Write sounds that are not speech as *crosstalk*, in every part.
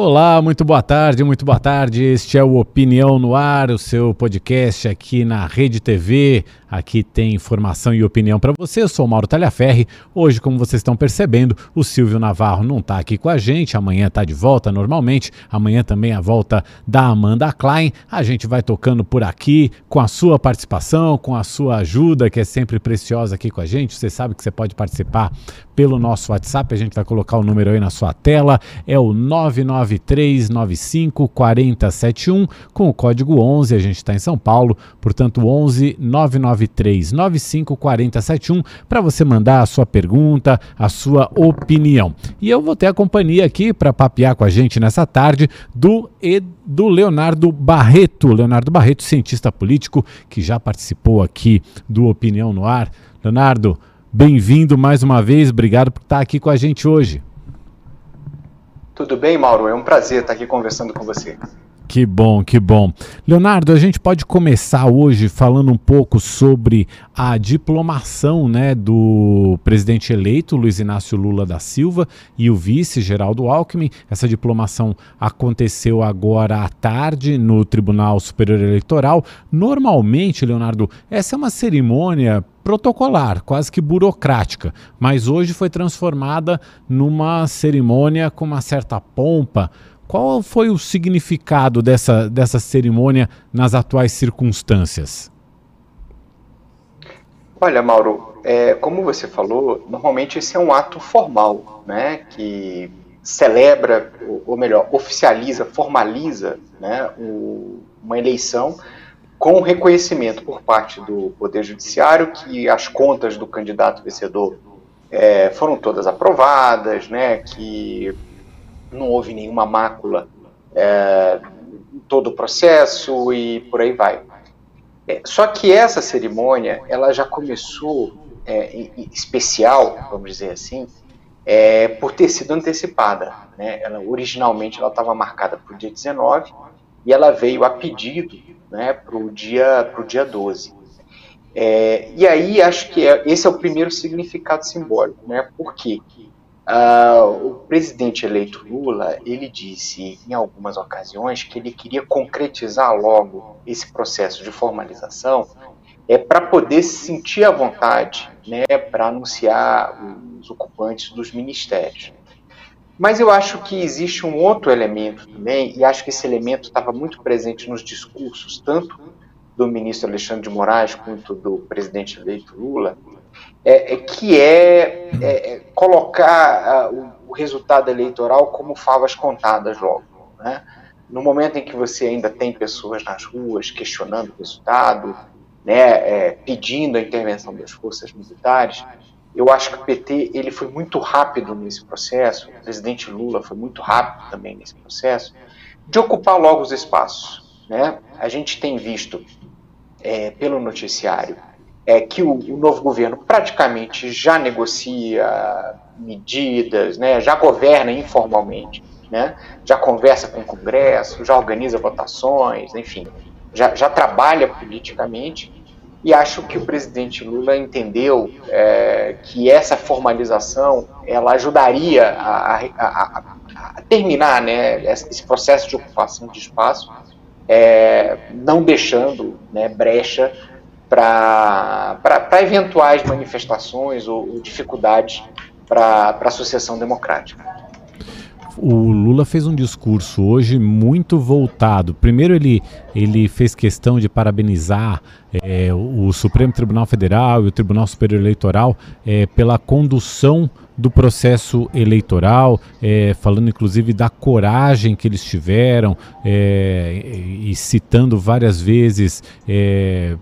Olá, muito boa tarde, muito boa tarde. Este é o Opinião no Ar, o seu podcast aqui na Rede TV. Aqui tem informação e opinião para você. Eu sou o Mauro Talhaferri. Hoje, como vocês estão percebendo, o Silvio Navarro não está aqui com a gente. Amanhã está de volta normalmente. Amanhã também a volta da Amanda Klein. A gente vai tocando por aqui com a sua participação, com a sua ajuda, que é sempre preciosa aqui com a gente. Você sabe que você pode participar pelo nosso WhatsApp. A gente vai colocar o número aí na sua tela. É o 99395 4071 com o código 11. A gente está em São Paulo, portanto 11 993 93954071 para você mandar a sua pergunta, a sua opinião. E eu vou ter a companhia aqui para papear com a gente nessa tarde do do Leonardo Barreto. Leonardo Barreto, cientista político que já participou aqui do Opinião no Ar. Leonardo, bem-vindo mais uma vez. Obrigado por estar aqui com a gente hoje. Tudo bem, Mauro? É um prazer estar aqui conversando com você. Que bom, que bom. Leonardo, a gente pode começar hoje falando um pouco sobre a diplomação né, do presidente eleito, Luiz Inácio Lula da Silva, e o vice, Geraldo Alckmin. Essa diplomação aconteceu agora à tarde no Tribunal Superior Eleitoral. Normalmente, Leonardo, essa é uma cerimônia protocolar, quase que burocrática, mas hoje foi transformada numa cerimônia com uma certa pompa qual foi o significado dessa, dessa cerimônia nas atuais circunstâncias? Olha, Mauro, é, como você falou, normalmente esse é um ato formal, né, que celebra, ou melhor, oficializa, formaliza né, o, uma eleição com reconhecimento por parte do Poder Judiciário que as contas do candidato vencedor é, foram todas aprovadas, né, que não houve nenhuma mácula é, todo o processo e por aí vai. É, só que essa cerimônia, ela já começou é, especial, vamos dizer assim, é, por ter sido antecipada. Né? Ela, originalmente ela estava marcada para o dia 19 e ela veio a pedido né, para o dia, dia 12. É, e aí acho que é, esse é o primeiro significado simbólico, né? Por quê? Uh, o presidente eleito Lula, ele disse em algumas ocasiões que ele queria concretizar logo esse processo de formalização é para poder se sentir à vontade, né, para anunciar os ocupantes dos ministérios. Mas eu acho que existe um outro elemento também, e acho que esse elemento estava muito presente nos discursos, tanto do ministro Alexandre de Moraes quanto do presidente eleito Lula, é, é, que é, é, é colocar uh, o, o, resultado eleitoral como favas contadas logo. Né? No momento em que você ainda tem pessoas nas ruas questionando o resultado, né, é, pedindo a intervenção das forças militares, eu acho que o PT ele foi muito rápido nesse processo, o presidente Lula foi muito rápido também nesse processo, de ocupar logo os espaços. Né? A gente tem visto é, pelo noticiário é que o, o, novo governo praticamente já negocia medidas, né, já governa informalmente, né, já conversa com o Congresso, já organiza votações, enfim, já, já trabalha politicamente. E acho que o presidente Lula entendeu é, que essa formalização ela ajudaria a, a, a, a terminar né, esse processo de ocupação de espaço, é, não deixando né, brecha para eventuais manifestações ou, ou dificuldades para a sucessão democrática. O Lula fez um discurso hoje muito voltado. Primeiro, ele, ele fez questão de parabenizar é, o Supremo Tribunal Federal e o Tribunal Superior Eleitoral é, pela condução do processo eleitoral, é, falando inclusive da coragem que eles tiveram é, e citando várias vezes é,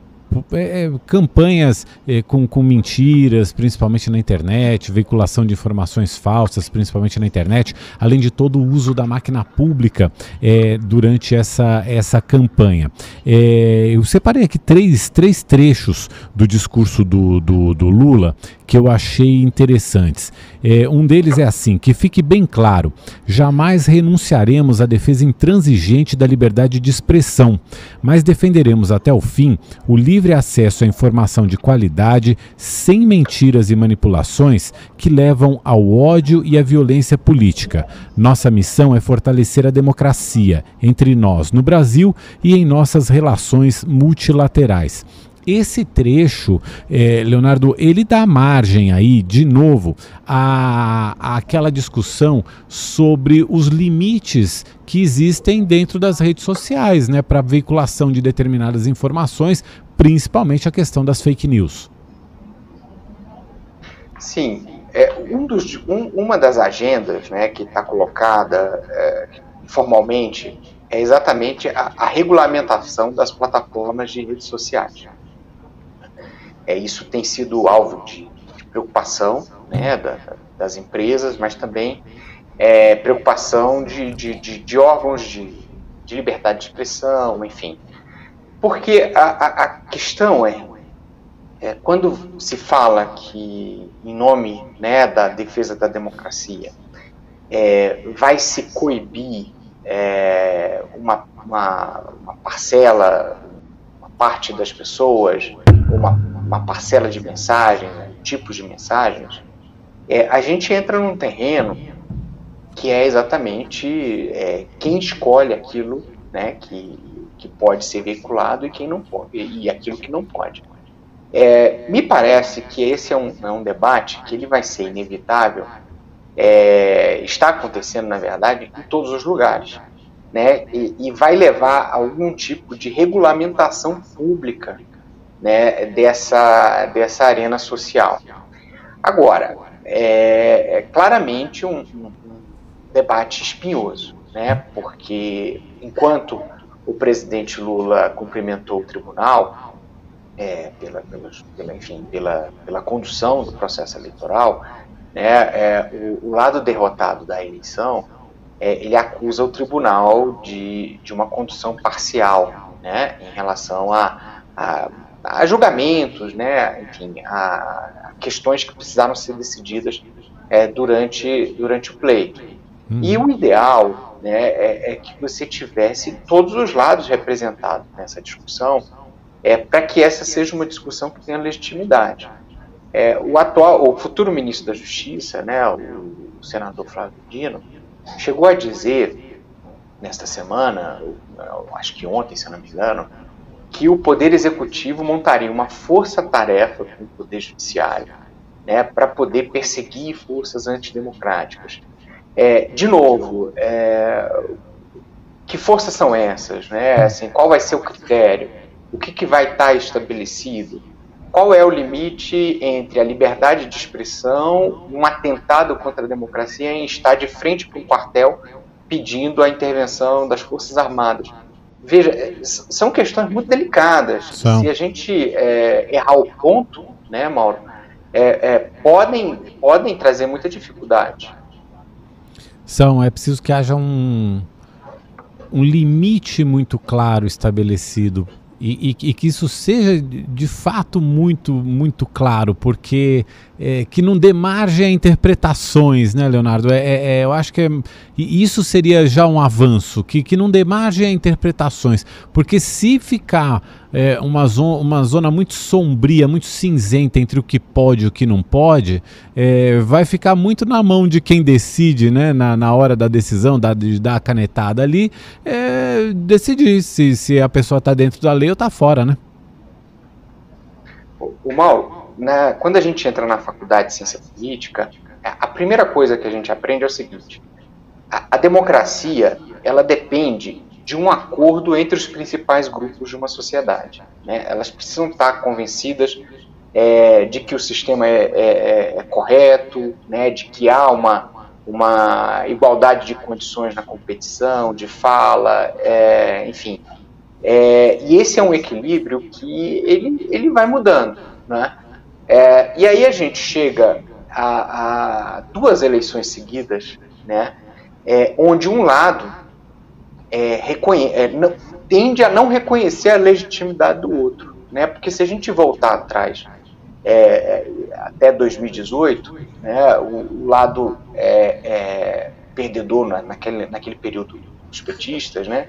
é, é, campanhas é, com, com mentiras, principalmente na internet, veiculação de informações falsas, principalmente na internet, além de todo o uso da máquina pública é, durante essa, essa campanha. É, eu separei aqui três, três trechos do discurso do, do, do Lula que eu achei interessantes. É, um deles é assim: que fique bem claro, jamais renunciaremos à defesa intransigente da liberdade de expressão, mas defenderemos até o fim o livre livre acesso à informação de qualidade, sem mentiras e manipulações que levam ao ódio e à violência política. Nossa missão é fortalecer a democracia entre nós no Brasil e em nossas relações multilaterais. Esse trecho, é, Leonardo, ele dá margem aí, de novo, a, a aquela discussão sobre os limites que existem dentro das redes sociais, né, para veiculação de determinadas informações, principalmente a questão das fake news. Sim, é, um dos, um, uma das agendas né, que está colocada é, formalmente é exatamente a, a, regulamentação das plataformas de redes sociais. É, isso tem sido alvo de, de preocupação né, da, das empresas, mas também é, preocupação de, de, de, órgãos de, de, liberdade de expressão, enfim. Porque a, a, a questão é, é, quando se fala que, em nome né, da defesa da democracia, é, vai se coibir é, uma, uma, uma, parcela, uma parte das pessoas, uma uma parcela de mensagens, né, tipos de mensagens, é, a gente entra num terreno que é exatamente é, quem escolhe aquilo né, que, que pode ser veiculado e quem não pode, e aquilo que não pode. É, me parece que esse é um, é um debate que ele vai ser inevitável, é, está acontecendo, na verdade, em todos os lugares. Né, e, e vai levar a algum tipo de regulamentação pública né, dessa, dessa arena social. Agora, é, é claramente um, um, debate espinhoso, né, porque enquanto o presidente Lula cumprimentou o tribunal é, pela, pela, enfim, pela, pela condução do processo eleitoral, né, é, o, o, lado derrotado da eleição, é, ele acusa o tribunal de, de uma condução parcial né, em relação a, a a julgamentos, né, enfim, a, questões que precisaram ser decididas é, durante, durante o pleito. Hum. E o ideal né, é, é, que você tivesse todos os lados representados nessa discussão, é, para que essa seja uma discussão que tenha legitimidade. É, o atual, o futuro ministro da Justiça, né, o, o senador Flávio Dino, chegou a dizer nesta semana, acho que ontem, se não me engano, que o Poder Executivo montaria uma força-tarefa com o Poder Judiciário né, para poder perseguir forças antidemocráticas. É, de novo, é, que forças são essas? Né? Assim, qual vai ser o critério? O que, que vai estar estabelecido? Qual é o limite entre a liberdade de expressão, um atentado contra a democracia, em estar de frente para um quartel pedindo a intervenção das Forças Armadas? Veja, são questões muito delicadas. São. Se a gente é, errar o ponto, né, Mauro, é, é, podem, podem trazer muita dificuldade. São, é preciso que haja um, um limite muito claro estabelecido e, e, e, que isso seja de fato muito, muito claro, porque é, que não dê margem a interpretações, né, Leonardo? É, é, é eu acho que é, isso seria já um avanço, que, que não dê margem a interpretações, porque se ficar é, uma, zona, uma zona muito sombria, muito cinzenta entre o que pode e o que não pode, é, vai ficar muito na mão de quem decide, né, na, na hora da decisão, da, de dar a canetada ali, é, decidir se, se a pessoa está dentro da lei ou está fora, né? O Mauro, na, quando a gente entra na faculdade de ciência política, a primeira coisa que a gente aprende é o seguinte: a, a democracia ela depende de um acordo entre os principais grupos de uma sociedade. Né? Elas precisam estar convencidas é, de que o sistema é, é, é, é correto, né? de que há uma, uma igualdade de condições na competição, de fala, é, enfim. É, e esse é um equilíbrio que ele, ele vai mudando. Né? e aí a gente chega a, a duas eleições seguidas, né? onde um lado é, é, não, tende a não reconhecer a legitimidade do outro. Né? Porque se a gente voltar atrás, é, até 2018, né, o, o lado é, é, perdedor na, naquele, naquele período dos petistas, né,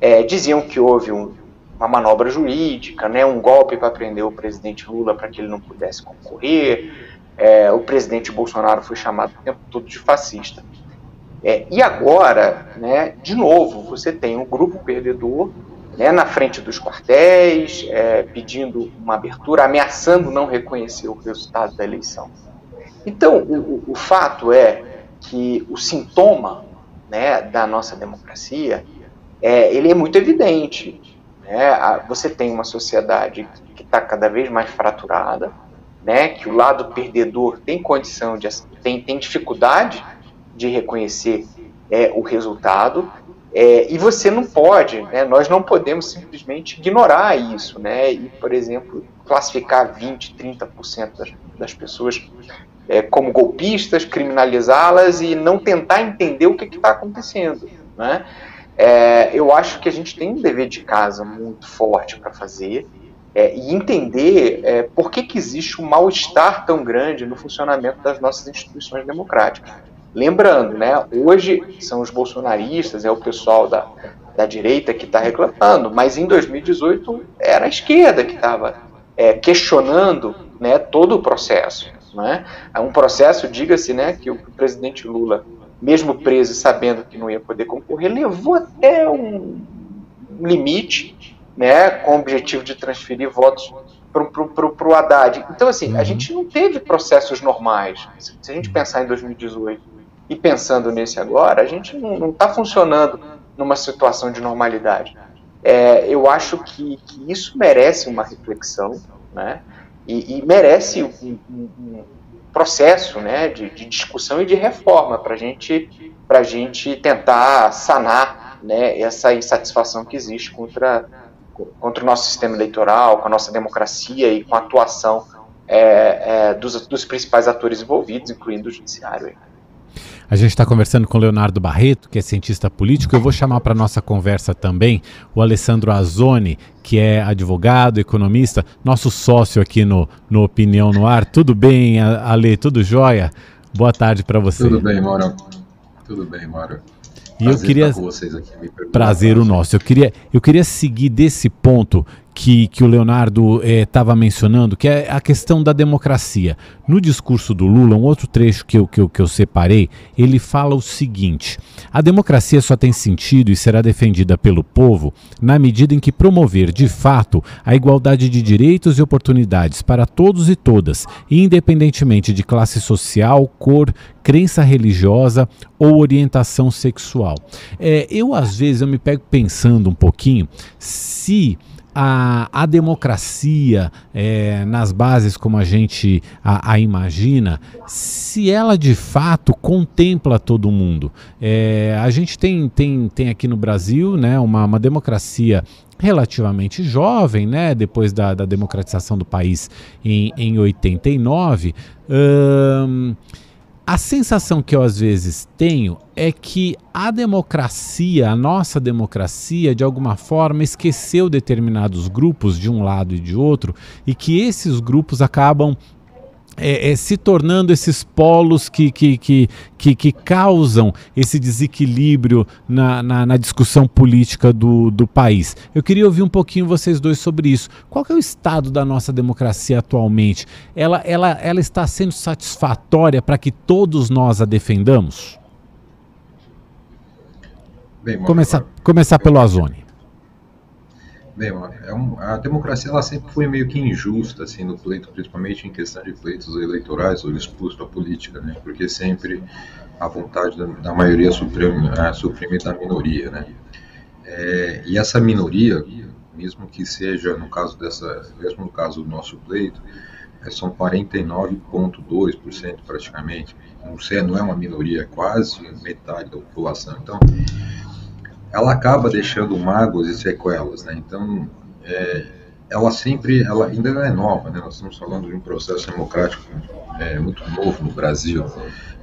é, diziam que houve um, uma manobra jurídica, né, um golpe para prender o presidente Lula para que ele não pudesse concorrer. É, o presidente Bolsonaro foi chamado o tempo todo de fascista. É, e agora, né, de novo, você tem um grupo perdedor né, na frente dos quartéis, é, pedindo uma abertura, ameaçando não reconhecer o resultado da eleição. Então, o, o fato é que o sintoma né, da nossa democracia é, ele é muito evidente. Né? Você tem uma sociedade que está cada vez mais fraturada, né, que o lado perdedor tem condição de tem, tem dificuldade de reconhecer é, o resultado é, e você não pode, né, nós não podemos simplesmente ignorar isso, né, e por exemplo classificar 20, 30% das, das pessoas é, como golpistas, criminalizá-las e não tentar entender o que está acontecendo, né? É, eu acho que a gente tem um dever de casa muito forte para fazer é, e entender é, por que, que existe um mal-estar tão grande no funcionamento das nossas instituições democráticas. Lembrando, né, hoje são os bolsonaristas, é o pessoal da, da direita que está reclamando, mas em 2018 era a esquerda que estava é, questionando né, todo o processo. Né? É um processo, diga-se, né, que o presidente Lula mesmo preso e sabendo que não ia poder concorrer, levou até um limite, né, com o objetivo de transferir votos para o Haddad. Então, assim, uhum. a gente não teve processos normais. Se a gente pensar em 2018 e pensando nesse agora, a gente não está funcionando numa situação de normalidade. É, eu acho que, que, isso merece uma reflexão, né, e, e merece um, um, processo né, de, de discussão e de reforma para gente, a gente tentar sanar né, essa insatisfação que existe contra, contra o nosso sistema eleitoral, com a nossa democracia e com a atuação é, é, dos, dos principais atores envolvidos, incluindo o judiciário. A gente está conversando com Leonardo Barreto, que é cientista político. Eu vou chamar para nossa conversa também o Alessandro Azoni, que é advogado, economista, nosso sócio aqui no, no Opinião no Ar. Tudo bem, Ale? Tudo jóia? Boa tarde para você. Tudo bem, Mauro. Tudo bem, Mauro. E eu queria aqui, prazer o nosso. Eu queria eu queria seguir desse ponto que, que o Leonardo estava eh, mencionando, que é a questão da democracia. No discurso do Lula, um outro trecho que eu, que, eu, que eu separei, ele fala o seguinte: a democracia só tem sentido e será defendida pelo povo na medida em que promover, de fato, a igualdade de direitos e oportunidades para todos e todas, independentemente de classe social, cor, crença religiosa ou orientação sexual. É, eu, às vezes, eu me pego pensando um pouquinho se a, a democracia é, nas bases como a gente a, a, imagina, se ela de fato contempla todo mundo. É, a gente tem, tem, tem aqui no Brasil né, uma, uma democracia relativamente jovem, né, depois da, da democratização do país em, em 89. Hum, a sensação que eu às vezes tenho é que a democracia, a nossa democracia, de alguma forma esqueceu determinados grupos de um lado e de outro e que esses grupos acabam é, é, se tornando esses polos que, que, que, que, que causam esse desequilíbrio na, na, na, discussão política do, do país. Eu queria ouvir um pouquinho vocês dois sobre isso. Qual é o estado da nossa democracia atualmente? Ela, ela, ela está sendo satisfatória para que todos nós a defendamos? Bem, começar, começar pelo Azone. Bem, é um, a democracia ela sempre foi meio que injusta assim no pleito, principalmente em questão de pleitos eleitorais ou disputa política, né? Porque sempre a vontade da, da maioria supreme, a suprime da minoria, né? É, e essa minoria, mesmo que seja no caso dessa, mesmo no caso do nosso pleito, é, são 49,2% praticamente. Não, sei, não é uma minoria, é quase metade da população. Então ela acaba deixando mágoas e sequelas, né? Então, é, ela sempre, ela ainda é nova, né? Nós estamos falando de um processo democrático é, muito novo no Brasil.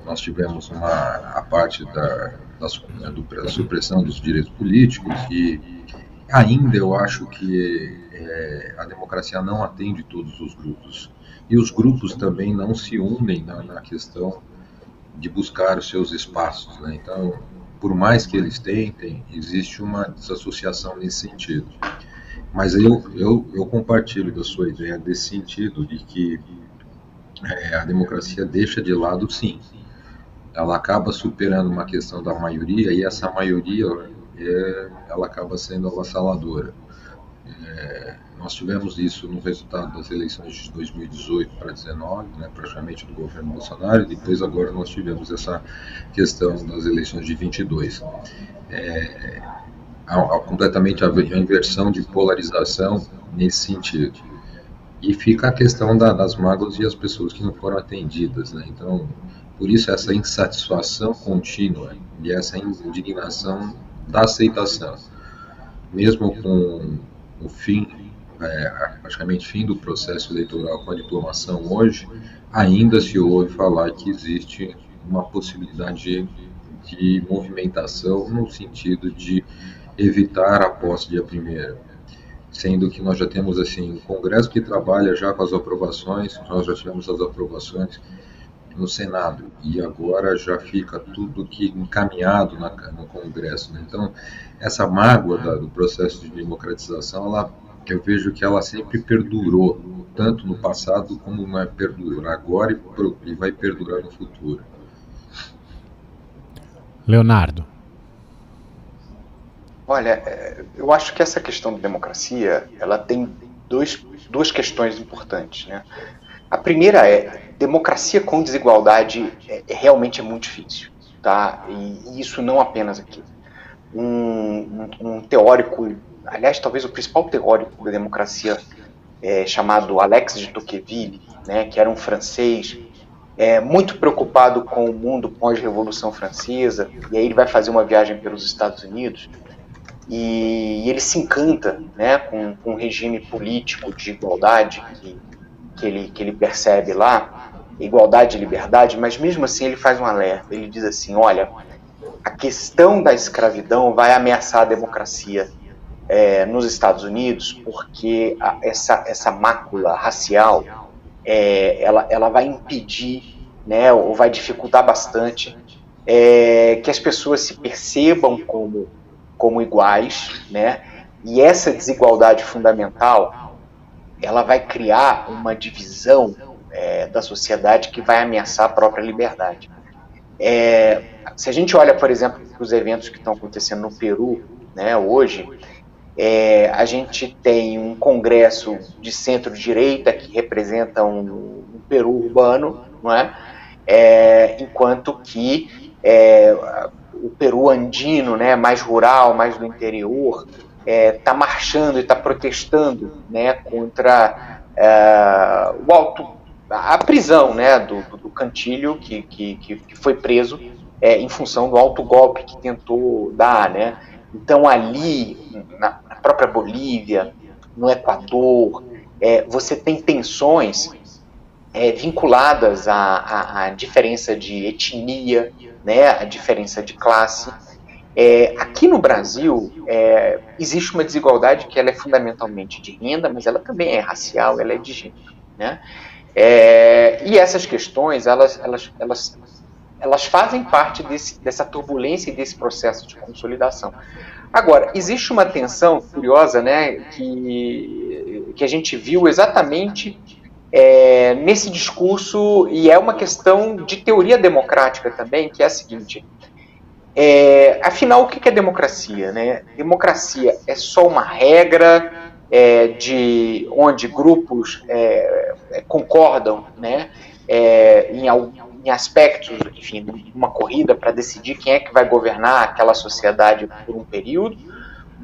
Nós tivemos uma a parte da, da, da supressão dos direitos políticos e ainda eu acho que é, a democracia não atende todos os grupos e os grupos também não se unem na, na questão de buscar os seus espaços, né? Então por mais que eles tentem, existe uma desassociação nesse sentido. Mas eu, eu, eu compartilho da sua ideia desse sentido de que é, a democracia deixa de lado, sim. Ela acaba superando uma questão da maioria e essa maioria é, ela acaba sendo avassaladora. É, nós tivemos isso no resultado das eleições de 2018 para 2019, né, praticamente do governo Bolsonaro, e depois agora nós tivemos essa questão das eleições de 22. É, completamente a, a inversão de polarização nesse sentido. E fica a questão da, das mágoas e as pessoas que não foram atendidas. Né? Então, por isso essa insatisfação contínua e essa indignação da aceitação. Mesmo com o fim é, praticamente fim do processo eleitoral com a diplomação hoje, ainda se ouve falar que existe uma possibilidade de, de movimentação no sentido de evitar a posse dia primeiro, sendo que nós já temos assim um Congresso que trabalha já com as aprovações, nós já tivemos as aprovações no Senado e agora já fica tudo que encaminhado na, no Congresso. Né? Então essa mágoa da, do processo de democratização ela eu vejo que ela sempre perdurou, tanto no passado como vai perdurar agora e vai perdurar no futuro. Leonardo. Olha, é, eu acho que essa questão da democracia, ela tem dois, duas questões importantes, né? A primeira é, democracia com desigualdade é, é realmente é muito difícil, tá? E, e isso não apenas aqui. Um, um, um teórico aliás, talvez o principal teórico da democracia é, chamado Alex de Tocqueville, né, que era um francês é, muito preocupado com o mundo pós-revolução francesa, e aí ele vai fazer uma viagem pelos Estados Unidos e, e ele se encanta né, com, com o regime político de igualdade que, que, ele, que ele percebe lá, igualdade e liberdade, mas mesmo assim ele faz um alerta, ele diz assim, olha, a questão da escravidão vai ameaçar a democracia é, nos Estados Unidos, porque a, essa, essa mácula racial é, ela, ela vai impedir, né, ou vai dificultar bastante é, que as pessoas se percebam como, como iguais, né, e essa desigualdade fundamental ela vai criar uma divisão é, da sociedade que vai ameaçar a própria liberdade. É, se a gente olha, por exemplo, os eventos que estão acontecendo no Peru, né, hoje, é, a gente tem um congresso de centro-direita que representa um, um, Peru urbano, não é? é enquanto que é, o Peru andino, né, mais rural, mais do interior, está é, tá marchando e está protestando né, contra é, o alto, a prisão né, do, do Cantilho, que, que, que foi preso é, em função do alto golpe que tentou dar. Né? Então, ali, na, própria Bolívia, no Equador, é, você tem tensões é, vinculadas à, à, à, diferença de etnia, né, à diferença de classe. É, aqui no Brasil, é, existe uma desigualdade que ela é fundamentalmente de renda, mas ela também é racial, ela é de gênero. Né? É, e essas questões, elas, elas, elas, elas fazem parte desse, dessa turbulência e desse processo de consolidação. Agora, existe uma tensão curiosa, né, que, que a gente viu exatamente é, nesse discurso, e é uma questão de teoria democrática também, que é a seguinte. É, afinal, o que é democracia? Né? Democracia é só uma regra é, de onde grupos é, é, concordam né, é, em, em aspectos, enfim, uma corrida para decidir quem é que vai governar aquela sociedade por um período,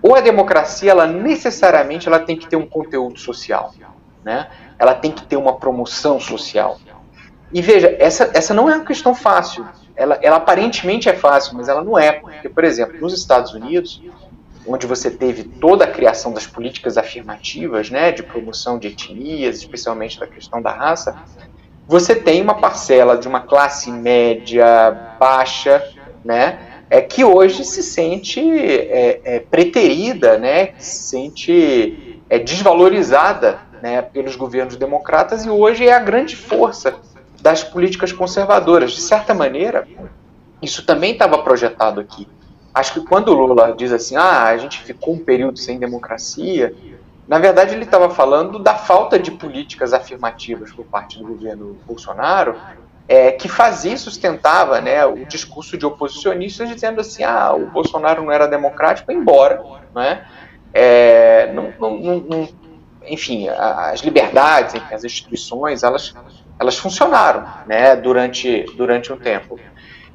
ou a democracia, ela necessariamente ela tem que ter um conteúdo social, né? Ela tem que ter uma promoção social. E veja, essa, essa não é uma questão fácil. Ela, ela aparentemente é fácil, mas ela não é. Porque, por exemplo, nos Estados Unidos, onde você teve toda a criação das políticas afirmativas, né, de promoção de etnias, especialmente da questão da raça, você tem uma parcela de uma classe média baixa, né, é que hoje se sente é, é, preterida, né, se sente é, desvalorizada, né, pelos governos democratas e hoje é a grande força das políticas conservadoras. De certa maneira, isso também estava projetado aqui. Acho que quando o Lula diz assim, ah, a gente ficou um período sem democracia, Na verdade, ele estava falando da falta de políticas afirmativas por parte do governo Bolsonaro, é, que fazia e sustentava né, o discurso de oposicionistas dizendo assim, ah, o Bolsonaro não era democrático, embora, né? É, não, não, não, enfim, as liberdades, as instituições, elas, elas funcionaram né, durante, durante um tempo.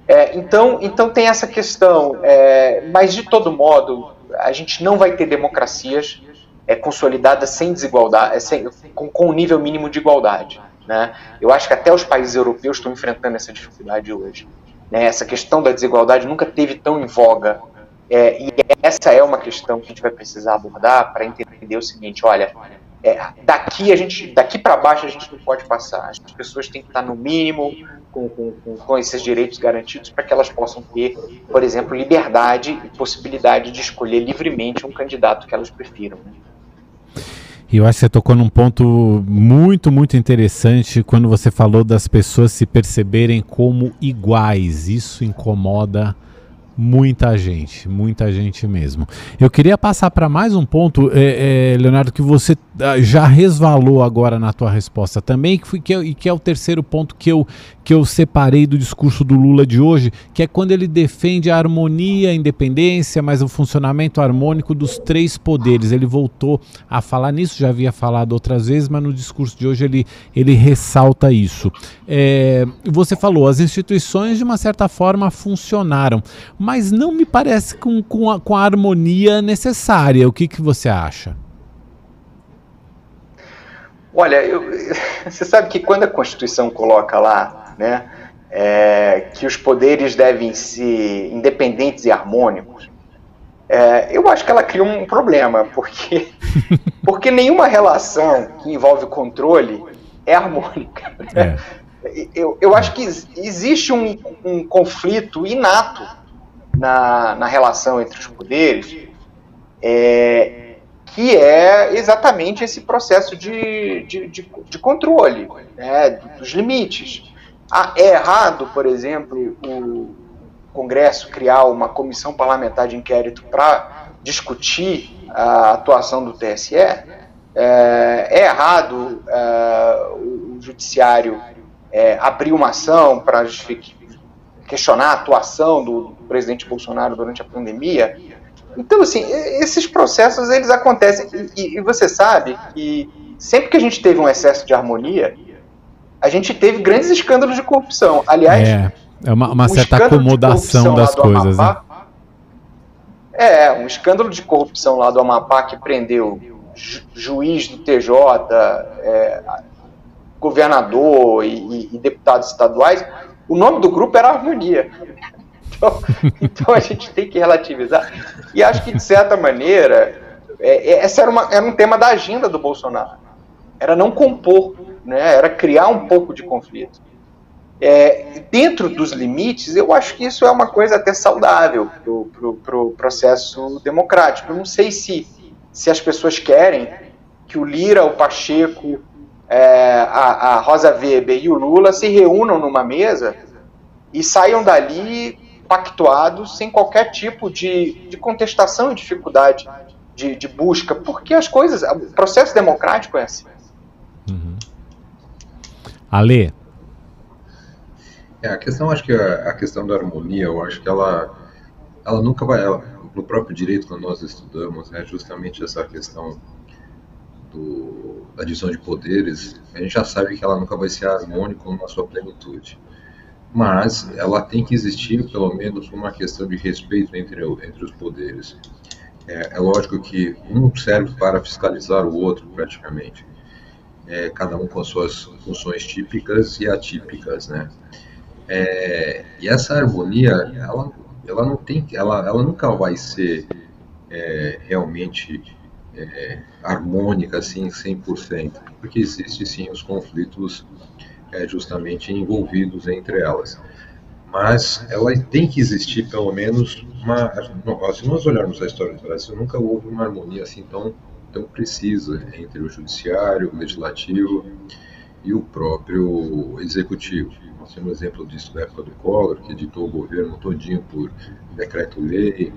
É, então, então tem essa questão, é, mas de todo modo, a gente não vai ter democracias é, consolidadas sem desigualdade, é, sem, com, com um nível mínimo de igualdade. Né? Eu acho que até os países europeus estão enfrentando essa dificuldade hoje. Né? Essa questão da desigualdade nunca teve tão em voga. É, e essa é uma questão que a gente vai precisar abordar para entender o seguinte: olha, é, daqui a gente, daqui para baixo a gente não pode passar. As pessoas têm que estar no mínimo com, com, com esses direitos garantidos para que elas possam ter, por exemplo, liberdade e possibilidade de escolher livremente um candidato que elas prefiram. Né? E eu acho que você tocou num ponto muito, muito interessante quando você falou das pessoas se perceberem como iguais. Isso incomoda Muita gente, muita gente mesmo. Eu queria passar para mais um ponto, é, é, Leonardo, que você ah, já resvalou agora na tua resposta também, que, foi, que, é, que é o terceiro ponto que eu, que eu separei do discurso do Lula de hoje, que é quando ele defende a harmonia, a independência, mas o funcionamento harmônico dos três poderes. Ele voltou a falar nisso, já havia falado outras vezes, mas no discurso de hoje ele, ele ressalta isso. É, você falou, as instituições de uma certa forma funcionaram, mas não me parece com, com, a, com a harmonia necessária. O que, que você acha? Olha, eu, *laughs* você sabe que quando a Constituição coloca lá, né, é, que os poderes devem ser independentes e harmônicos, é, eu acho que ela cria um problema, porque, *laughs* porque nenhuma relação que envolve controle é harmônica. Né? É. Eu, eu acho que existe um, um conflito inato na, na relação entre os poderes, é, que é exatamente esse processo de, de, de, de controle né, dos limites. Ah, é errado, por exemplo, o Congresso criar uma comissão parlamentar de inquérito para discutir a atuação do TSE? É, é errado é, o Judiciário é, abrir uma ação para questionar a atuação do, presidente Bolsonaro durante a pandemia. Então, assim, esses processos eles acontecem. E, e, você sabe que sempre que a gente teve um excesso de harmonia, a gente teve grandes escândalos de corrupção. Aliás, é, é uma, uma certa acomodação das coisas. Amapá, né? É, um escândalo de corrupção lá do Amapá que prendeu ju juiz do TJ, é, governador e, e, e deputados estaduais. O nome do grupo era Harmonia. Então, *laughs* então a gente tem que relativizar. E acho que, de certa maneira, é, é, essa era, uma, era um tema da agenda do Bolsonaro. Era não compor, né? era criar um pouco de conflito. É, dentro dos limites, eu acho que isso é uma coisa até saudável para o pro, pro processo democrático. Eu não sei se, se as pessoas querem que o Lira, o Pacheco, é, a, a Rosa Weber e o Lula se reúnam numa mesa e saiam dali pactuados sem qualquer tipo de, de contestação e dificuldade de, de, busca, porque as coisas, o processo democrático é assim. Uhum. Ale. É, a questão, acho que a, a, questão da harmonia, eu acho que ela, ela nunca vai, ela, no próprio direito quando nós estudamos, é justamente essa questão do, da divisão de poderes, a gente já sabe que ela nunca vai ser harmônica na sua plenitude mas ela tem que existir, pelo menos, uma questão de respeito entre, entre os poderes. É, é lógico que um serve para fiscalizar o outro, praticamente. É, cada um com suas funções típicas e atípicas, né? É, e essa harmonia, ela, ela não tem, ela, ela nunca vai ser é, realmente é, harmônica assim 100%, porque existe sim os conflitos é, justamente envolvidos entre elas. Mas ela tem que existir pelo menos uma. Se nós olharmos a história do Brasil, nunca houve uma harmonia assim tão, tão precisa entre o judiciário, o legislativo e o próprio executivo. Nós temos um exemplo disso da época do Collor, que editou o governo todinho por decreto-lei,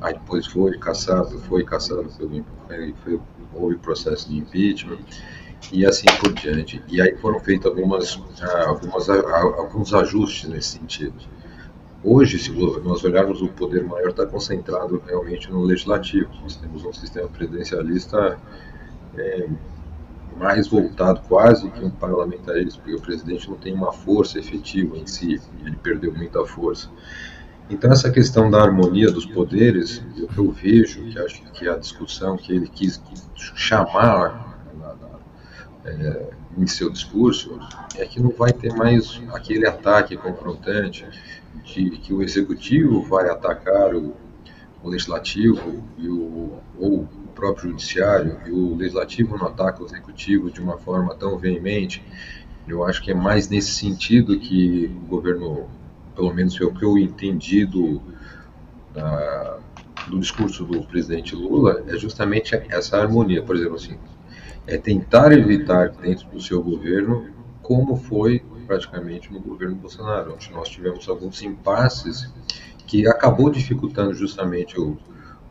aí depois foi caçado, foi caçado pelo foi, foi, houve processo de impeachment e assim por diante. E aí foram feitos algumas, ah, algumas, ah, alguns ajustes nesse sentido. Hoje, se nós olharmos, o poder maior está concentrado realmente no legislativo. Nós temos um sistema presidencialista é, mais voltado quase que um parlamentarismo, porque o presidente não tem uma força efetiva em si, ele perdeu muita força. Então, essa questão da harmonia dos poderes, eu, eu vejo que acho que a discussão que ele quis chamar é, em seu discurso é que não vai ter mais aquele ataque confrontante de que o executivo vai atacar o, o legislativo e o, ou próprio judiciário e o legislativo não ataca o executivo de uma forma tão veemente. Eu acho que é mais nesse sentido que o governo, pelo menos foi o que eu entendi do, da, do discurso do presidente Lula, é justamente essa harmonia. Por exemplo, assim, é tentar evitar dentro do seu governo como foi praticamente no governo Bolsonaro, onde nós tivemos alguns impasses que acabou dificultando justamente o,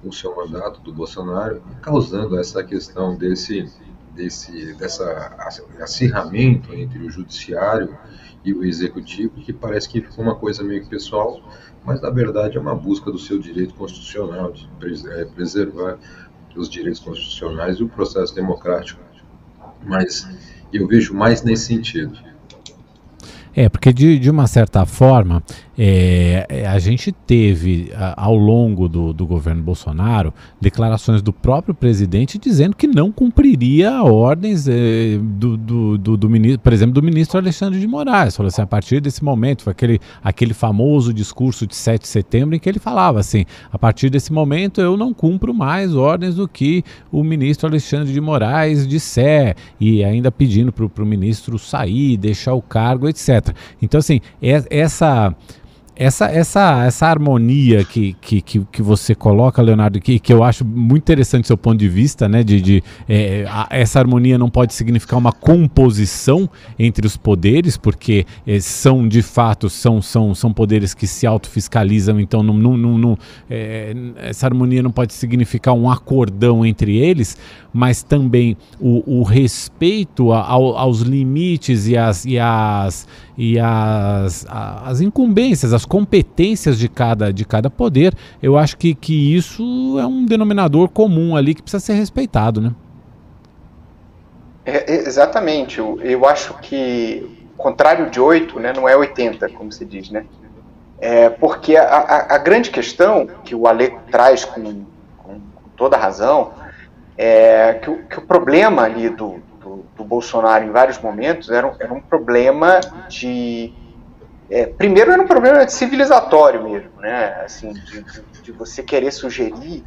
o seu mandato do Bolsonaro, causando essa questão desse desse dessa acirramento entre o judiciário e o executivo, que parece que ficou uma coisa meio pessoal, mas na verdade é uma busca do seu direito constitucional de é, preservar os direitos constitucionais e o processo democrático. Mas eu vejo mais nesse sentido. É, porque de, de uma certa forma, é, é, a gente teve ao longo do, do, governo Bolsonaro declarações do próprio presidente dizendo que não cumpriria ordens é, do, do, do, do, ministro, por exemplo, do ministro Alexandre de Moraes. Falou assim, a partir desse momento, foi aquele, aquele famoso discurso de 7 de setembro em que ele falava assim, a partir desse momento eu não cumpro mais ordens do que o ministro Alexandre de Moraes disser, e ainda pedindo para o ministro sair, deixar o cargo, etc. Então, assim, é, essa essa, essa, essa harmonia que, que, que, que, você coloca, Leonardo, que, que eu acho muito interessante seu ponto de vista, né? De, de é, a, essa harmonia não pode significar uma composição entre os poderes, porque é, são de fato são, são, são poderes que se autofiscalizam, então não, não, não, não é, essa harmonia não pode significar um acordão entre eles, mas também o, o respeito ao, aos limites e as, e as, e as, as incumbências, as competências de cada, de cada poder, eu acho que, que isso é um denominador comum ali que precisa ser respeitado, né? É, exatamente. Eu, eu acho que, contrário de 8, né, não é 80, como se diz, né? É, porque a, a, a grande questão que o Ale traz com, com, com toda razão é que o, que o problema ali do, do, Bolsonaro em vários momentos era era um problema de é, primeiro era um problema civilizatório mesmo, né? Assim, de, de você querer sugerir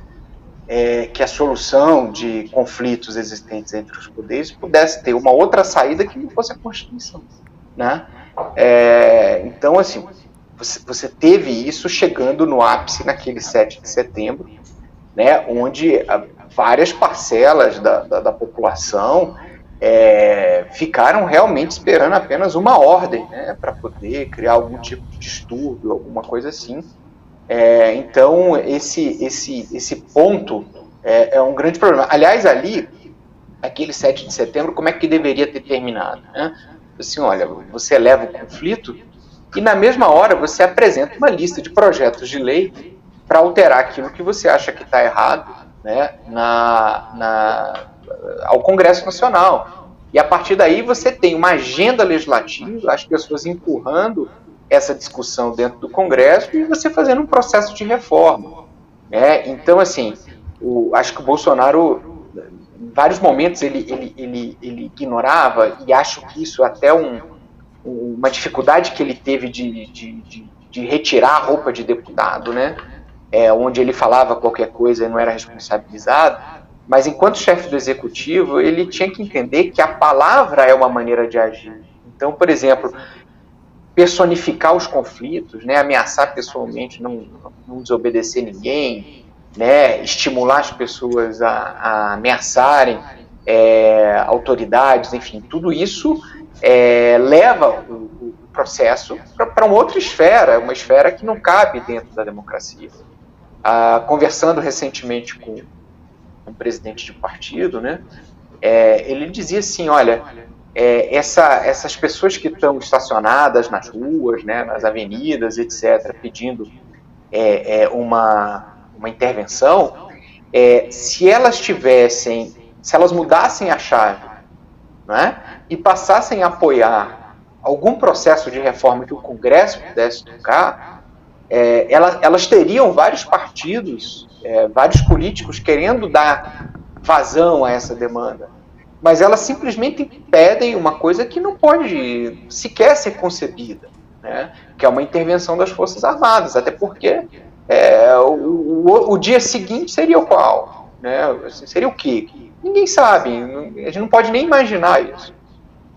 é, que a solução de conflitos existentes entre os poderes pudesse ter uma outra saída que não fosse a Constituição, né? É, então, assim, você, você, teve isso chegando no ápice naquele 7 de setembro, né? Onde a, várias parcelas da, da, da população é, ficaram realmente esperando apenas uma ordem né, para poder criar algum tipo de distúrbio, alguma coisa assim. É, então, esse, esse, esse ponto é, é, um grande problema. Aliás, ali, aquele 7 de setembro, como é que deveria ter terminado? Né? Assim, olha, você leva o conflito e na mesma hora você apresenta uma lista de projetos de lei para alterar aquilo que você acha que está errado né, na, na ao Congresso Nacional. E a partir daí você tem uma agenda legislativa, as pessoas empurrando essa discussão dentro do Congresso e você fazendo um processo de reforma. Né? Então, assim, o, acho que o Bolsonaro, em vários momentos, ele, ele, ele, ele ignorava, e acho que isso é até um, uma dificuldade que ele teve de, de, de, de retirar a roupa de deputado, né? É, onde ele falava qualquer coisa e não era responsabilizado, mas enquanto chefe do executivo, ele tinha que entender que a palavra é uma maneira de agir. Então, por exemplo, personificar os conflitos, né, ameaçar pessoalmente, não, não desobedecer ninguém, né, estimular as pessoas a, a ameaçarem é, autoridades, enfim, tudo isso é, leva o, o processo para uma outra esfera, uma esfera que não cabe dentro da democracia. Ah, conversando recentemente com um presidente de partido, né, é, ele dizia assim, olha, é, essa, essas pessoas que estão estacionadas nas ruas, né, nas avenidas, etc., pedindo é, é, uma, uma intervenção, é, se elas tivessem, se elas mudassem a chave né, e passassem a apoiar algum processo de reforma que o Congresso pudesse tocar, é, elas, elas, teriam vários partidos, é, vários políticos querendo dar vazão a essa demanda. Mas elas simplesmente impedem uma coisa que não pode sequer ser concebida, né? que é uma intervenção das Forças Armadas, até porque é, o, o, o, dia seguinte seria o qual? Né? Assim, seria o quê? Ninguém sabe, a gente não pode nem imaginar isso.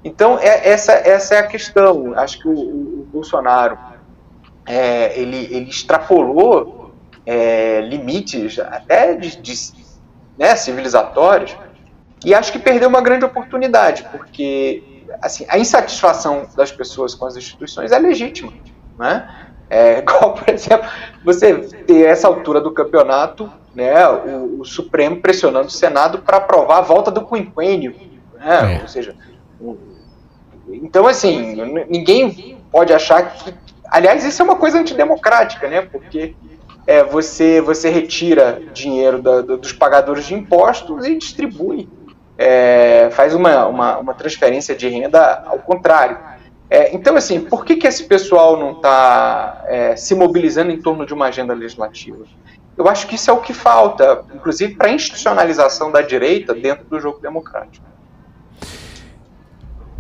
Então, é, essa, essa é a questão. Acho que o, o Bolsonaro é, ele, ele extrapolou é, limites até de, de né, civilizatórios e acho que perdeu uma grande oportunidade, porque assim, a insatisfação das pessoas com as instituições é legítima. Né? É, *laughs* igual, por exemplo, você ter essa altura do campeonato, né, o, o Supremo pressionando o Senado para aprovar a volta do quinquênio. Né? É. Ou seja, então, assim, ninguém pode achar que. Aliás, isso é uma coisa antidemocrática, né? Porque é, você, você retira dinheiro da, dos pagadores de impostos e distribui. É, faz uma, uma, uma, transferência de renda ao contrário. É, então, assim, por que, que esse pessoal não está é, se mobilizando em torno de uma agenda legislativa? Eu acho que isso é o que falta, inclusive para a institucionalização da direita dentro do jogo democrático.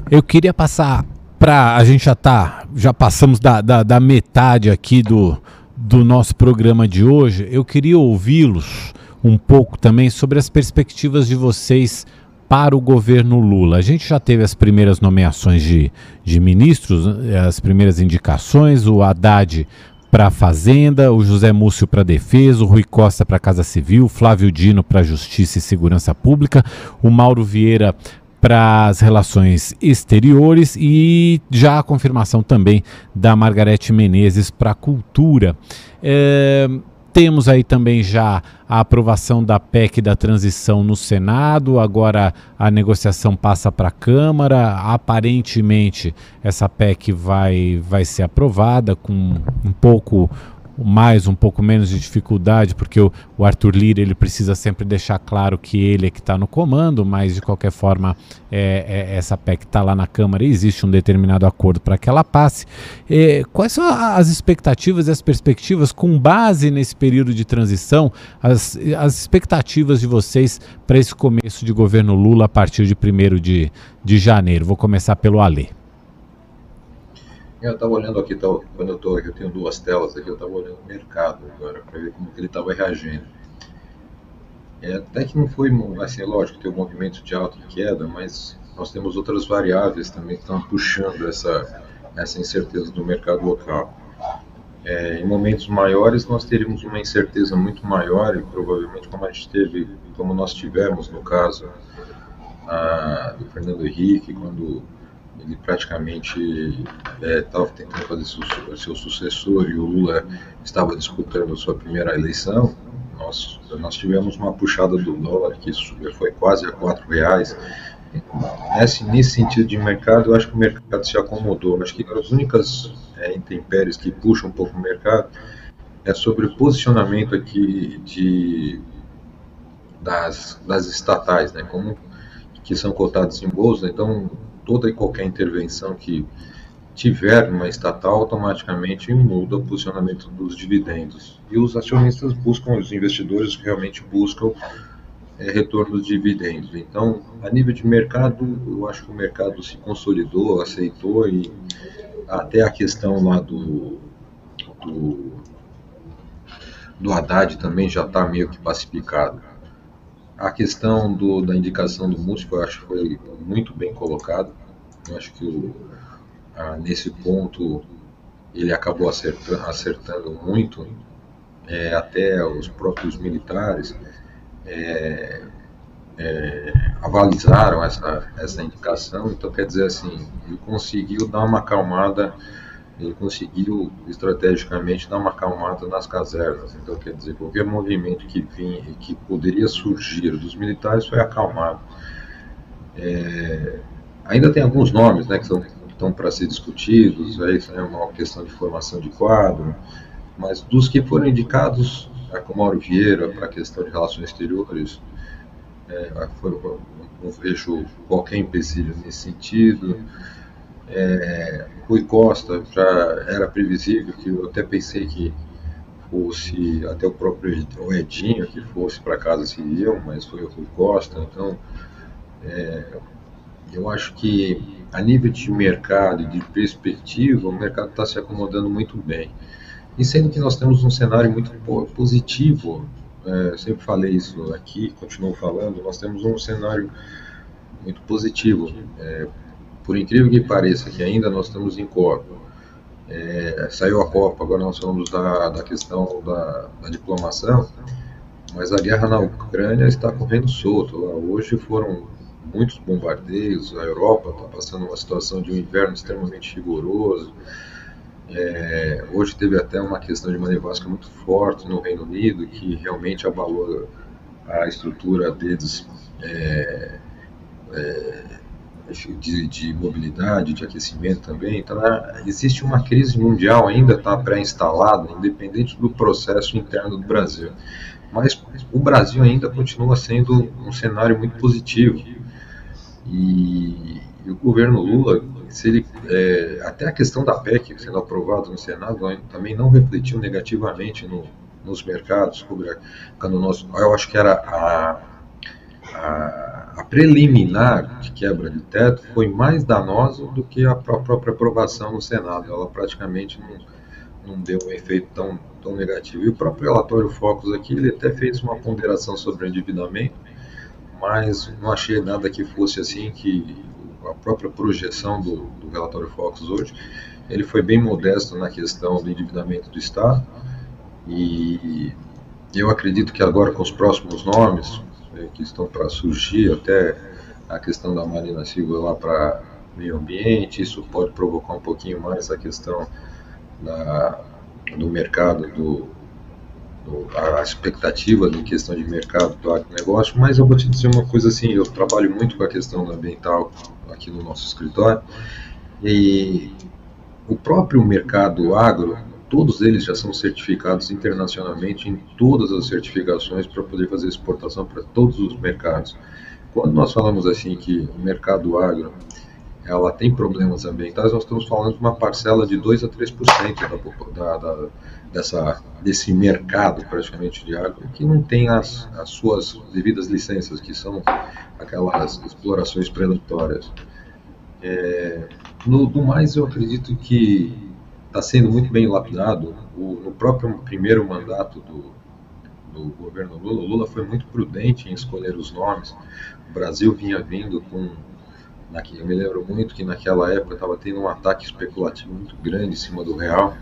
Eu queria passar para. A gente já tá. Já passamos da, da, da, metade aqui do, do nosso programa de hoje. Eu queria ouvi-los um pouco também sobre as perspectivas de vocês para o governo Lula. A gente já teve as primeiras nomeações de, de ministros, as primeiras indicações, o Haddad para a Fazenda, o José Múcio para a Defesa, o Rui Costa para a Casa Civil, Flávio Dino para a Justiça e Segurança Pública, o Mauro Vieira para as relações exteriores e já a confirmação também da Margarete Menezes para a cultura. É, temos aí também já a aprovação da PEC da transição no Senado, agora a negociação passa para a Câmara. Aparentemente, essa PEC vai, vai ser aprovada com um pouco mais, um pouco menos de dificuldade, porque o, o Arthur Lira ele precisa sempre deixar claro que ele é que está no comando, mas de qualquer forma é, é, essa PEC está lá na Câmara e existe um determinado acordo para que ela passe. É, quais são as expectativas e as perspectivas com base nesse período de transição, as, as expectativas de vocês para esse começo de governo Lula a partir de 1 de, de janeiro? Vou começar pelo Alê. Eu estava olhando aqui, tava, quando eu estou aqui, eu tenho duas telas aqui, eu estava olhando o mercado agora para ver como que ele estava reagindo. É, até que não foi, assim, lógico, tem um movimento de alta e queda, mas nós temos outras variáveis também que estão puxando essa, essa incerteza do mercado local. É, em momentos maiores nós teríamos uma incerteza muito maior e provavelmente como a gente teve, como nós tivemos no caso a, do Fernando Henrique, quando ele praticamente estava é, tentando fazer seu, seu sucessor e o Lula estava disputando sua primeira eleição, nós, nós tivemos uma puxada do dólar que foi quase a quatro reais. Nesse, nesse sentido de mercado, eu acho que o mercado se acomodou. Eu acho que as únicas é, intempéries que puxam um pouco o mercado é sobre o posicionamento aqui de, das, das estatais, né, como que são cotadas em bolsa. Então, toda e qualquer intervenção que tiver numa estatal, automaticamente muda o posicionamento dos dividendos. E os acionistas buscam, os investidores realmente buscam é, retorno de dividendos. Então, a nível de mercado, eu acho que o mercado se consolidou, aceitou e até a questão lá do, do, do Haddad também já está meio que pacificado. A questão do, da indicação do músico, eu acho que foi muito bem colocado. Eu acho que o, a, nesse ponto ele acabou acertando, acertando muito, é, até os próprios militares é, é, avalizaram essa, essa indicação, então quer dizer assim, ele conseguiu dar uma acalmada, ele conseguiu estrategicamente dar uma acalmada nas casernas, então quer dizer, qualquer movimento que vinha, que poderia surgir dos militares foi acalmado. É, ainda tem alguns nomes né, que são, estão para ser discutidos, aí é uma questão de formação de quadro, mas dos que foram indicados, a Mauro Vieira para a questão de relações exteriores, é, foi, não vejo qualquer empecilho nesse sentido. É, Rui Costa já era previsível, que eu até pensei que fosse até o próprio Edinho que fosse para casa civil, mas foi o Rui Costa. Então, é, eu acho que a nível de mercado e de perspectiva, o mercado está se acomodando muito bem. E sendo que nós temos um cenário muito positivo, é, sempre falei isso aqui, continuo falando, nós temos um cenário muito positivo. É, por incrível que pareça, que ainda nós estamos em Copa, é, saiu a Copa, agora nós falamos da, da questão da, da, diplomação, mas a guerra na Ucrânia está correndo solto. Hoje foram muitos bombardeios, a Europa está passando uma situação de um inverno extremamente rigoroso. É, hoje teve até uma questão de nevasca muito forte no Reino Unido, que realmente abalou a estrutura deles é, é, de, de, mobilidade, de aquecimento também. Então, existe uma crise mundial ainda está pré-instalada, independente do processo interno do Brasil. Mas o Brasil ainda continua sendo um cenário muito positivo. E, e o governo Lula, se ele, é, até a questão da PEC sendo aprovada no Senado também não refletiu negativamente no, nos mercados, quando nós, eu acho que era a, a, preliminar de quebra de teto foi mais danosa do que a própria aprovação no Senado. Ela praticamente não, não deu um efeito tão, tão negativo. E o próprio relatório Focus aqui, ele até fez uma ponderação sobre o endividamento, mas não achei nada que fosse assim que a própria projeção do, do relatório Focus hoje, ele foi bem modesto na questão do endividamento do Estado e eu acredito que agora com os próximos nomes que estão para surgir, até a questão da Marina Silva lá para meio ambiente, isso pode provocar um pouquinho mais a questão da, do mercado do, a expectativa em questão de mercado do agronegócio, mas eu vou te dizer uma coisa assim, eu trabalho muito com a questão ambiental aqui no nosso escritório, e o próprio mercado agro, todos eles já são certificados internacionalmente em todas as certificações para poder fazer exportação para todos os mercados. Quando nós falamos assim que o mercado agro ela tem problemas ambientais, nós estamos falando de uma parcela de 2 a 3% da, da, dessa, desse mercado praticamente de água que não tem as, as suas devidas licenças, que são aquelas explorações predatórias. É, no, no mais, eu acredito que está sendo muito bem lapidado. O, no próprio primeiro mandato do, do governo Lula, o Lula foi muito prudente em escolher os nomes. O Brasil vinha vindo com eu me lembro muito que naquela época estava tendo um ataque especulativo muito grande em cima do real.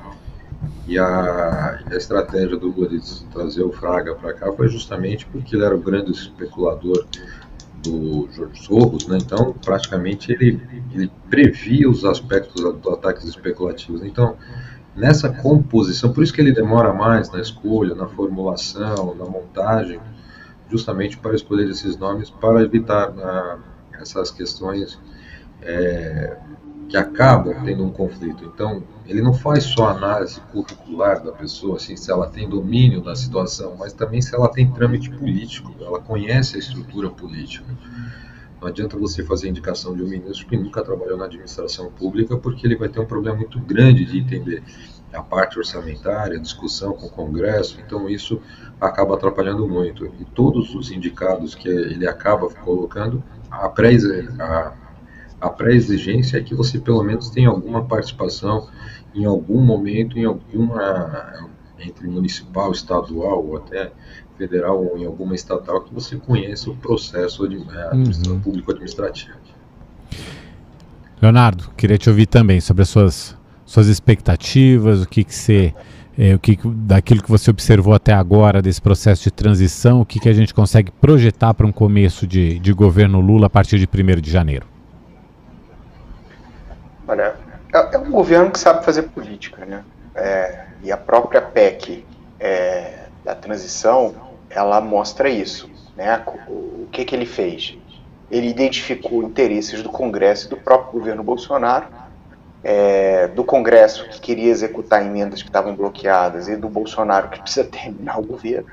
E a, a estratégia do Lula de trazer o Fraga para cá foi justamente porque ele era o grande especulador do Jorge Soros, né? então praticamente ele, ele previa os aspectos dos ataques especulativos. Então, nessa composição, por isso que ele demora mais na escolha, na formulação, na montagem, justamente para escolher esses nomes, para evitar na, essas questões é, que acabam tendo um conflito. Então, ele não faz só análise curricular da pessoa, assim, se ela tem domínio da situação, mas também se ela tem trâmite político, ela conhece a estrutura política. Não adianta você fazer indicação de um ministro que nunca trabalhou na administração pública, porque ele vai ter um problema muito grande de entender a parte orçamentária, a discussão com o Congresso, então isso acaba atrapalhando muito. E todos os indicados que ele acaba colocando a pré-exigência a, pré é que você pelo menos tenha alguma participação em algum momento, em alguma entre municipal, estadual ou até federal ou em alguma estatal que você conheça o processo de é, uhum. público administrativo. Leonardo, queria te ouvir também sobre as suas suas expectativas, o que, que você é, o que, daquilo que você observou até agora desse processo de transição, o que, que a gente consegue projetar para um começo de, de governo Lula a partir de 1 de janeiro? Olha, é, é, um governo que sabe fazer política, né? É, e a própria PEC é, da transição, ela mostra isso, né? O, que, que ele fez? Ele identificou interesses do Congresso e do próprio governo Bolsonaro é, do Congresso que queria executar emendas que estavam bloqueadas e do Bolsonaro que precisa *laughs* terminar o governo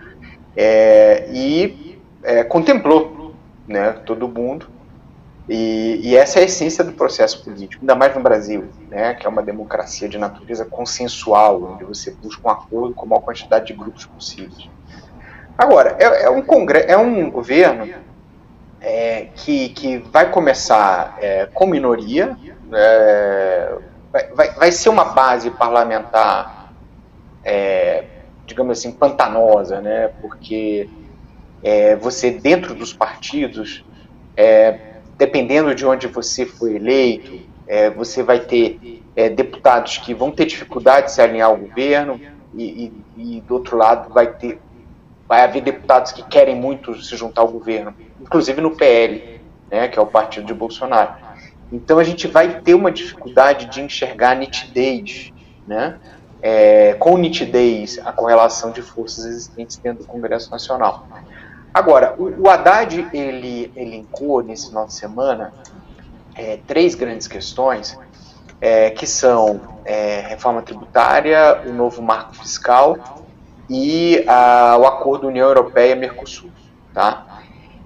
é, e é, contemplou né, todo mundo e, e, essa é a essência do processo político, ainda mais no Brasil, né, que é uma democracia de natureza consensual, onde você busca um acordo com a maior quantidade de grupos possíveis. Agora, é, é um, é um governo é, que, que vai começar é, com minoria, é, vai, vai ser uma base parlamentar, é, digamos assim, pantanosa, né? Porque é, você, dentro dos partidos, é, dependendo de onde você foi eleito, é, você vai ter é, deputados que vão ter dificuldade de se alinhar ao governo, e, e, e do outro lado vai ter vai haver deputados que querem muito se juntar ao governo, inclusive no PL, né, que é o partido de Bolsonaro. Então a gente vai ter uma dificuldade de enxergar nitidez, né? É, com nitidez a correlação de forças existentes dentro do Congresso Nacional. Agora, o, o Haddad ele elencou nesse final de semana é, três grandes questões é, que são é, reforma tributária, o novo marco fiscal e a, o acordo União Europeia-Mercosul. Tá?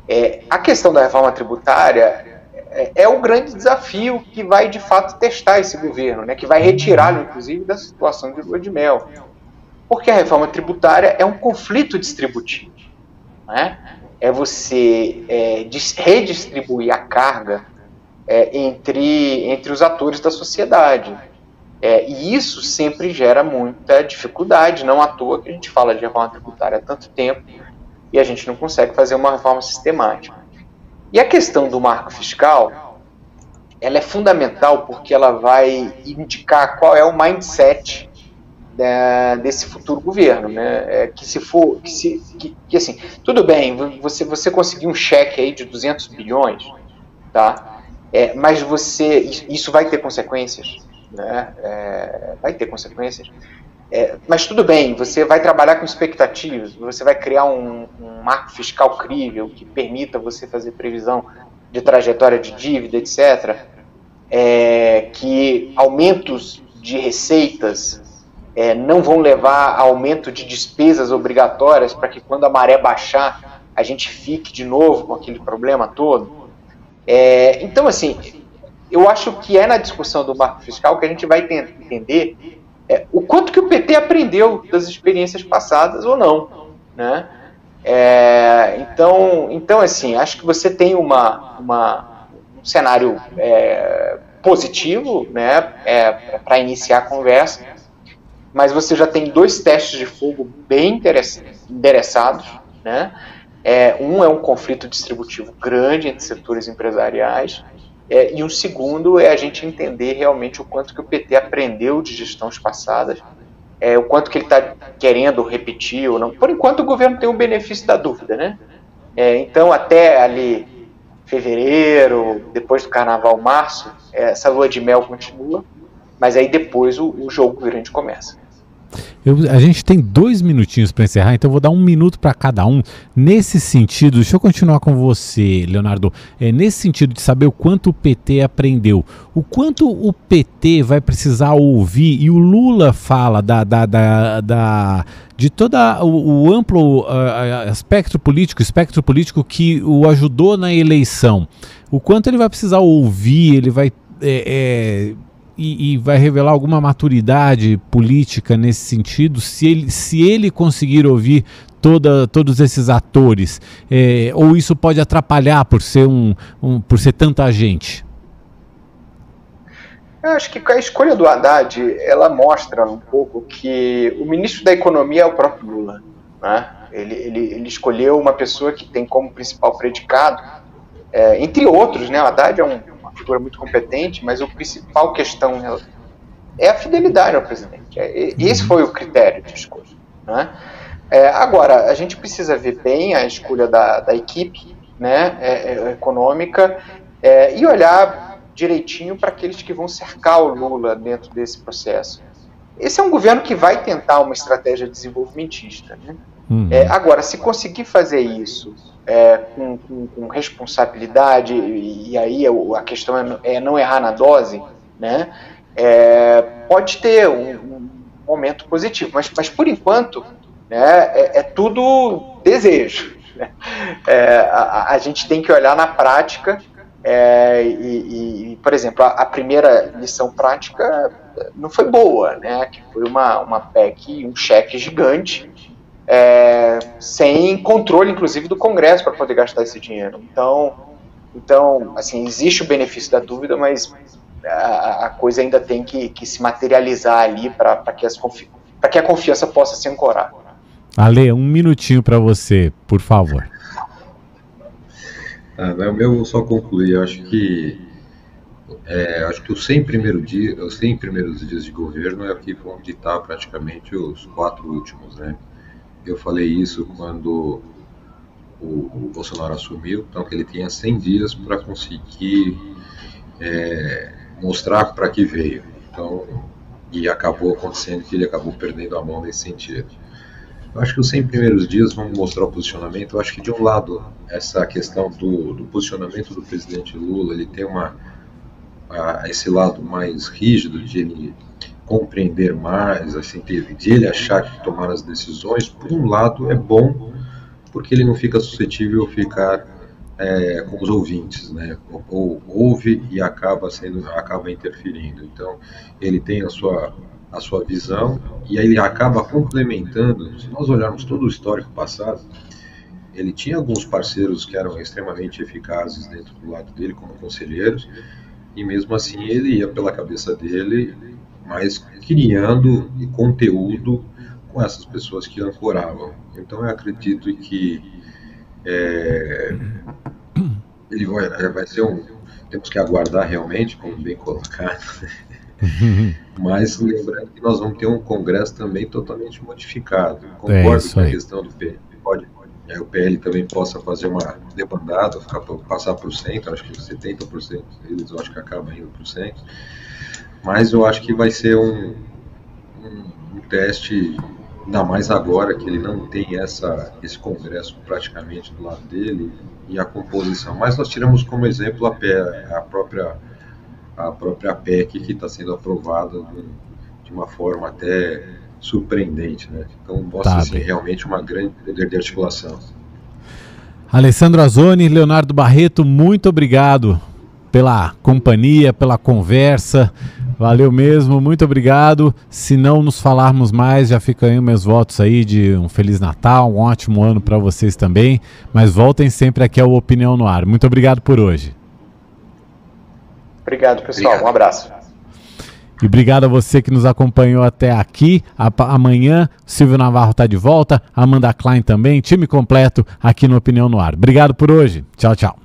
É, a questão da reforma tributária é, é o grande desafio que vai de fato testar esse governo, né, que vai retirá-lo, inclusive, da situação de lua de mel. Porque a reforma tributária é um conflito distributivo. Né? É você é, redistribuir a carga é, entre, entre os atores da sociedade. É, e isso sempre gera muita dificuldade, não à toa que a gente fala de reforma tributária há tanto tempo e a gente não consegue fazer uma reforma sistemática. E a questão do marco fiscal, ela é fundamental porque ela vai indicar qual é o mindset da, desse futuro governo, né? É, que se for, que, se, que, que, assim, tudo bem, você você conseguir um cheque aí de 200 bilhões, tá? É, mas você isso vai ter consequências, né? É, vai ter consequências. É, mas tudo bem, você vai trabalhar com expectativas, você vai criar um, um, marco fiscal crível que permita você fazer previsão de trajetória de dívida, etc. É, que aumentos de receitas é, não vão levar a aumento de despesas obrigatórias para que quando a maré baixar a gente fique de novo com aquele problema todo. É, então, assim, eu acho que é na discussão do marco fiscal que a gente vai entender é, o quanto que o PT aprendeu das experiências passadas ou não, né? É, então, então, assim, acho que você tem uma, uma um cenário é, positivo, né, é, para iniciar a conversa, mas você já tem dois testes de fogo bem endereçados, né? É, um é um conflito distributivo grande entre setores empresariais é, e um segundo é a gente entender realmente o quanto que o PT aprendeu de gestões passadas, é, o quanto que ele está querendo repetir ou não. Por enquanto o governo tem o benefício da dúvida, né? É, então até ali fevereiro, depois do carnaval, março, é, essa lua de mel continua, mas aí depois o, o jogo grande começa. Eu, a gente tem dois minutinhos para encerrar, então eu vou dar um minuto para cada um. Nesse sentido, deixa eu continuar com você, Leonardo. É, nesse sentido de saber o quanto o PT aprendeu, o quanto o PT vai precisar ouvir, e o Lula fala da, da, da, da de todo o, o, amplo uh, espectro político, espectro político que o ajudou na eleição. O quanto ele vai precisar ouvir, ele vai. É, é, e, e, vai revelar alguma maturidade política nesse sentido, se ele, se ele conseguir ouvir toda, todos esses atores, é, ou isso pode atrapalhar por ser, um, um, por ser tanta gente? Eu acho que a escolha do Haddad, ela mostra um pouco que o ministro da Economia é o próprio Lula. Né? Ele, ele, ele escolheu uma pessoa que tem como principal predicado, é, entre outros, né? o Haddad é um, figura muito competente, mas a principal questão é a fidelidade ao presidente. É, esse foi o critério de escolha. Né? É, agora, a gente precisa ver bem a escolha da, da equipe né, é, é econômica é, e olhar direitinho para aqueles que vão cercar o Lula dentro desse processo. Esse é um governo que vai tentar uma estratégia desenvolvimentista. Né? Uhum. É, agora, se conseguir fazer isso é, com, com, com, responsabilidade, e, e, aí a questão é, é, não errar na dose, né? É, pode ter um, um, momento positivo, mas, mas por enquanto né, é, é tudo desejo. Né? É, a, a, gente tem que olhar na prática e, e, por exemplo, a, a, primeira lição prática não foi boa, né? Que foi uma, uma PEC, um cheque gigante, é, sem controle, inclusive, do Congresso para poder gastar esse dinheiro. Então, então, assim, existe o benefício da dúvida, mas a, a coisa ainda tem que, que se materializar ali para que, que a confiança possa se ancorar. Ale, um minutinho para você, por favor. Ah, eu vou só concluir. Eu acho que é, acho que os 100, primeiro dia, os 100 primeiros dias de governo é o que vão ditar praticamente os quatro últimos, né? Eu falei isso quando o, o Bolsonaro assumiu, então que ele tinha 100 dias para conseguir é, mostrar para que veio. Então, e acabou acontecendo que ele acabou perdendo a mão nesse sentido. Eu acho que os 100 primeiros dias vão mostrar o posicionamento. Eu acho que, de um lado, essa questão do, do posicionamento do presidente Lula, ele tem uma, a, esse lado mais rígido de ele compreender mais, assim, de ele achar que tomar as decisões, por um lado, é bom, porque ele não fica suscetível a ficar é, com os ouvintes, né? Ou, ouve e acaba sendo, acaba interferindo. Então, ele tem a sua a sua visão e aí ele acaba complementando. Se nós olharmos todo o histórico passado, ele tinha alguns parceiros que eram extremamente eficazes dentro do lado dele como conselheiros e mesmo assim ele ia pela cabeça dele, mas criando conteúdo com essas pessoas que ancoravam. Então eu acredito que é, ele vai, vai ser um temos que aguardar realmente, como bem colocado, Mas lembrando que nós vamos ter um Congresso também totalmente modificado. Concordo é com a questão do PL. Pode, é, o PL também possa fazer uma debandada, ficar, passar para o centro, acho que 70% deles eu acho que acaba indo para o centro. Mas eu acho que vai ser um, um, um teste, ainda mais agora que ele não tem essa, esse Congresso praticamente do lado dele e a composição. Mas nós tiramos como exemplo a, a própria a própria PEC que está sendo aprovada de, de, uma forma até surpreendente, né? Então mostra tá, assim, realmente uma grande poder de articulação. Alessandro Azoni, Leonardo Barreto, muito obrigado pela companhia, pela conversa. Valeu mesmo, muito obrigado. Se não nos falarmos mais, já ficam aí meus votos aí de um Feliz Natal, um ótimo ano para vocês também. Mas voltem sempre aqui ao Opinião no Ar. Muito obrigado por hoje. Obrigado, pessoal. Obrigado. Um abraço. E obrigado a você que nos acompanhou até aqui. amanhã, Silvio Navarro está de volta, Amanda Klein também, time completo aqui no Opinião no Ar. Obrigado por hoje. Tchau, tchau.